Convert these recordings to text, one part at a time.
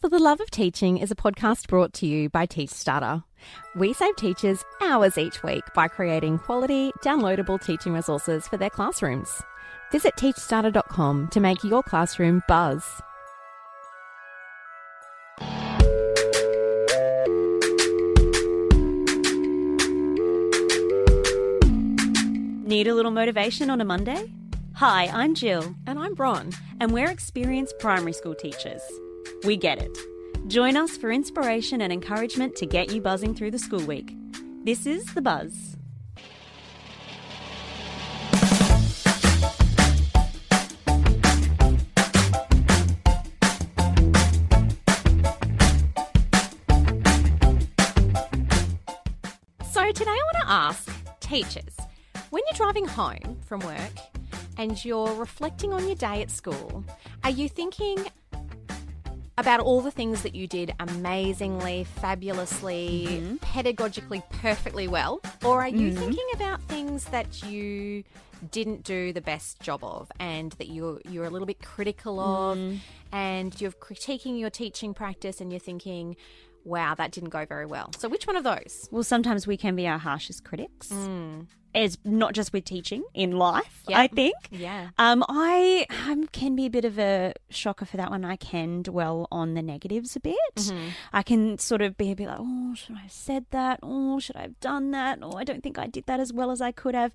For the Love of Teaching is a podcast brought to you by TeachStarter. We save teachers hours each week by creating quality, downloadable teaching resources for their classrooms. Visit teachstarter.com to make your classroom buzz. Need a little motivation on a Monday? Hi, I'm Jill, And I'm Bron. and we're experienced primary school teachers. We get it. Join us for inspiration and encouragement to get you buzzing through the school week. This is The Buzz. So today I want to ask teachers when you're driving home from work and you're reflecting on your day at school, are you thinking about all the things that you did amazingly, fabulously, mm-hmm. pedagogically, perfectly well? Or are you mm-hmm. thinking about things that you didn't do the best job of and that you're, you're a little bit critical of mm. and you're critiquing your teaching practice and you're thinking, wow, that didn't go very well? So, which one of those? Well, sometimes we can be our harshest critics. As not just with teaching, in life, Yeah. I think. Yeah. Um, I um, can be a bit of a shocker for that one. I can dwell on the negatives a bit. I can sort of be a bit like, oh, should I have said that? Oh, should I have done that? Oh, I don't think I did that as well as I could have.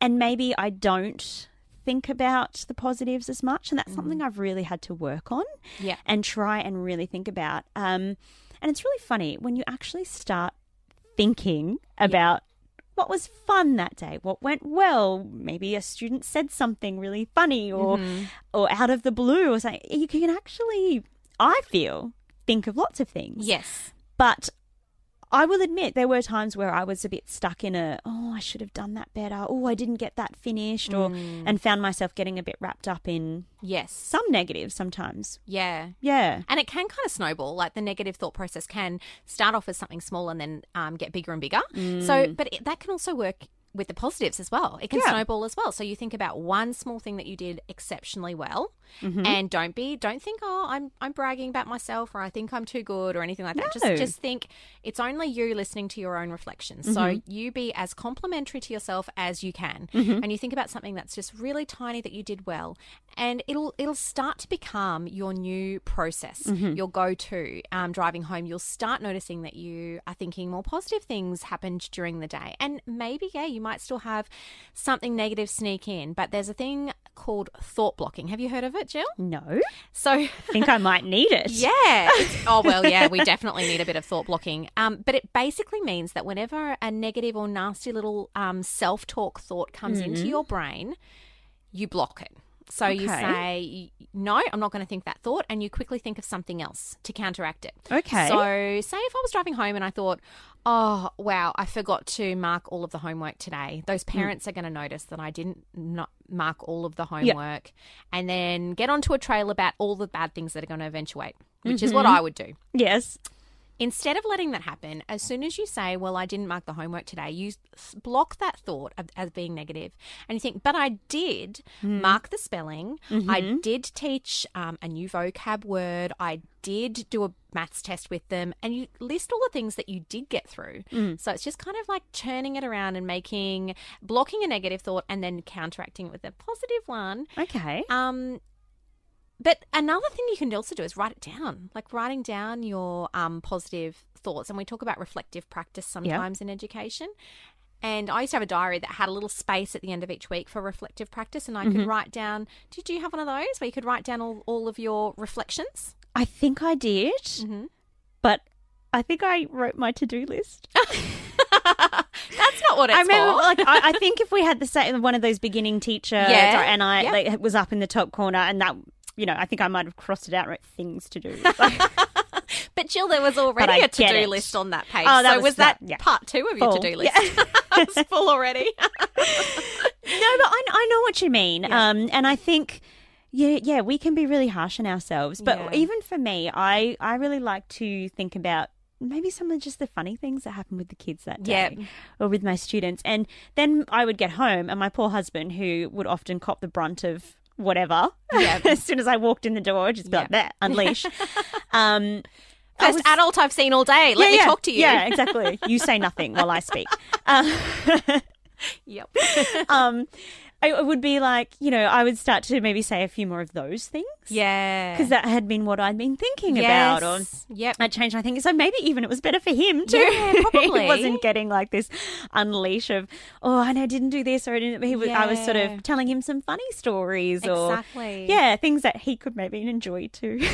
And maybe I don't think about the positives as much. And that's something I've really had to work on Yeah. and try and really think about. Um, and it's really funny when you actually start thinking about what was fun that day, what went well. Maybe a student said something really funny or mm-hmm. or out of the blue or something. You can actually, I feel, think of lots of things. Yes. But I will admit there were times where I was a bit stuck in a oh I should have done that better. Oh I didn't get that finished or and found myself getting a bit wrapped up in Yes. some negatives sometimes. Yeah. Yeah. And it can kind of snowball. Like the negative thought process can start off as something small and then um, get bigger and bigger. So, but it, that can also work with the positives as well. It can Yeah. snowball as well. So you think about one small thing that you did exceptionally well, Mm-hmm. and don't be don't think oh I'm I'm bragging about myself or I think I'm too good or anything like that. No. Just just think it's only you listening to your own reflections. So Mm-hmm. you be as complimentary to yourself as you can, and you think about something that's just really tiny that you did well, and it'll it'll start to become your new process, Mm-hmm. your go to. Um, driving home, you'll start noticing that you are thinking more positive things happened during the day, and maybe yeah, you might still have something negative sneak in, but there's a thing called thought blocking. Have you heard of it, Jill? No. So I think I might need it. yeah. Oh well, yeah. We definitely need a bit of thought blocking. Um, but it basically means that whenever a negative or nasty little um, self-talk thought comes into your brain, you block it. So you say, no, I'm not going to think that thought, and you quickly think of something else to counteract it. Okay. So, say if I was driving home and I thought, oh, wow, I forgot to mark all of the homework today. Those mm. parents are going to notice that I didn't not mark all of the homework and then get onto a trail about all the bad things that are going to eventuate, which is what mm-hmm. I would do. Yes. Instead of letting that happen, as soon as you say, Well, I didn't mark the homework today, you block that thought of, as being negative and you think, But I did mark the spelling. I did teach um, a new vocab word. I did do a maths test with them. And you list all the things that you did get through. So it's just kind of like turning it around and making, blocking a negative thought and then counteracting it with a positive one. Okay. Um, but another thing you can also do is write it down, like writing down your um, positive thoughts. And we talk about reflective practice sometimes in education. And I used to have a diary that had a little space at the end of each week for reflective practice, and I could write down. Did you have one of those where you could write down all, all of your reflections? I think I did, Mm-hmm. but I think I wrote my to do list. That's not what it's I remember, for. like, I, I think if we had the same one of those beginning teacher, Yeah. and I Yeah. like, it was up in the top corner, and that, you know, I think I might have crossed it out, wrote things to do. But Jill, there was already a to do it. list on that page. Oh, that so was was that that- yeah. part two of your to do list? Yeah. it's full already. no, but I, I know what you mean. Yeah. Um, and I think, yeah, yeah, we can be really harsh on ourselves. But Yeah. even for me, I, I really like to think about maybe some of just the funny things that happen with the kids that day Yeah. or with my students. And then I would get home, and my poor husband, who would often cop the brunt of whatever. Yeah. as soon as I walked in the door, just be like, that, unleash. um, First was- adult I've seen all day. Let Yeah, me yeah. talk to you. Yeah, exactly. You say nothing while I speak. Um, Yep. um, it would be like, you know, I would start to maybe say a few more of those things. yeah. Because that had been what I'd been thinking about. Or Yes. Yep. I changed my thinking. So maybe even it was better for him too. Yeah, probably. he wasn't getting like this unleash of, oh, I know, didn't do this or I didn't. He was, I was sort of telling him some funny stories or Exactly. yeah, things that he could maybe enjoy too.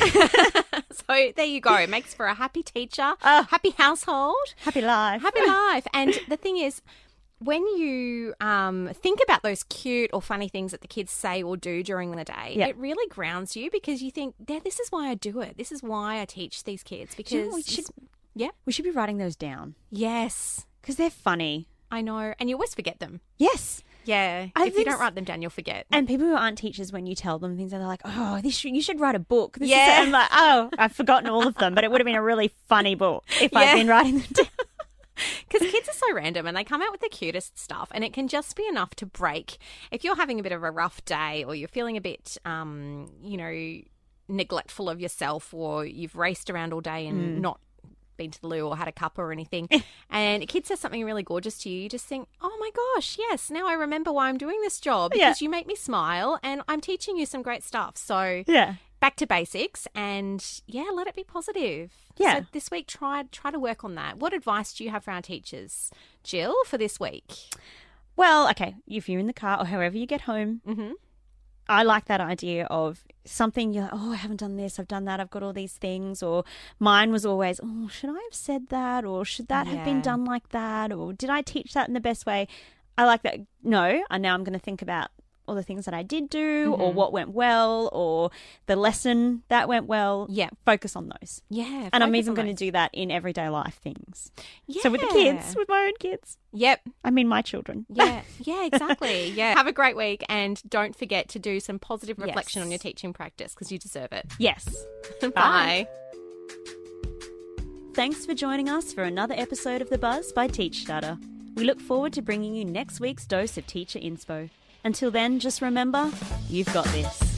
So there you go. It makes for a happy teacher, Ah. happy household, Happy life. happy life. And the thing is, when you um, think about those cute or funny things that the kids say or do during the day, Yeah. it really grounds you because you think, yeah, this is why I do it. This is why I teach these kids Do you because know, we should, yeah, we should be writing those down yes, because they're funny. I know, and you always forget them. Yes. Yeah, I if you don't write them down, you'll forget. And people who aren't teachers, when you tell them things, they're like, "Oh, this should, you should write a book." This Yeah. is, I'm like, "Oh, I've forgotten all of them, but it would have been a really funny book if Yeah. I'd been writing them down." Because kids are so random and they come out with the cutest stuff, and it can just be enough to break. If you're having a bit of a rough day or you're feeling a bit, um, you know, neglectful of yourself, or you've raced around all day and not been to the loo or had a cuppa or anything, and a kid says something really gorgeous to you, you just think, oh my gosh, yes, now I remember why I'm doing this job Yeah. because you make me smile and I'm teaching you some great stuff. So Yeah. Back to basics and yeah, let it be positive. Yeah. So this week try try to work on that. What advice do you have for our teachers, Jill, for this week? Well, okay, if you're in the car or however you get home, Mhm. I like that idea of something you're like, oh, I haven't done this, I've done that, I've got all these things. Or mine was always, oh, should I have said that? Or should that have been done like that? Or did I teach that in the best way? I like that. No, and now I'm going to think about all the things that I did do, or what went well, or the lesson that went well. Yeah. Focus on those. Yeah. And I'm even going to do that in everyday life things. Yeah. So with the kids, with my own kids, Yep. I mean my children. Yeah. Yeah, exactly. Yeah. Have a great week and don't forget to do some positive reflection on your teaching practice because you deserve it. Yes. Bye. Thanks for joining us for another episode of The Buzz by Teach Starter. We look forward to bringing you next week's dose of teacher inspo. Until then, just remember, you've got this.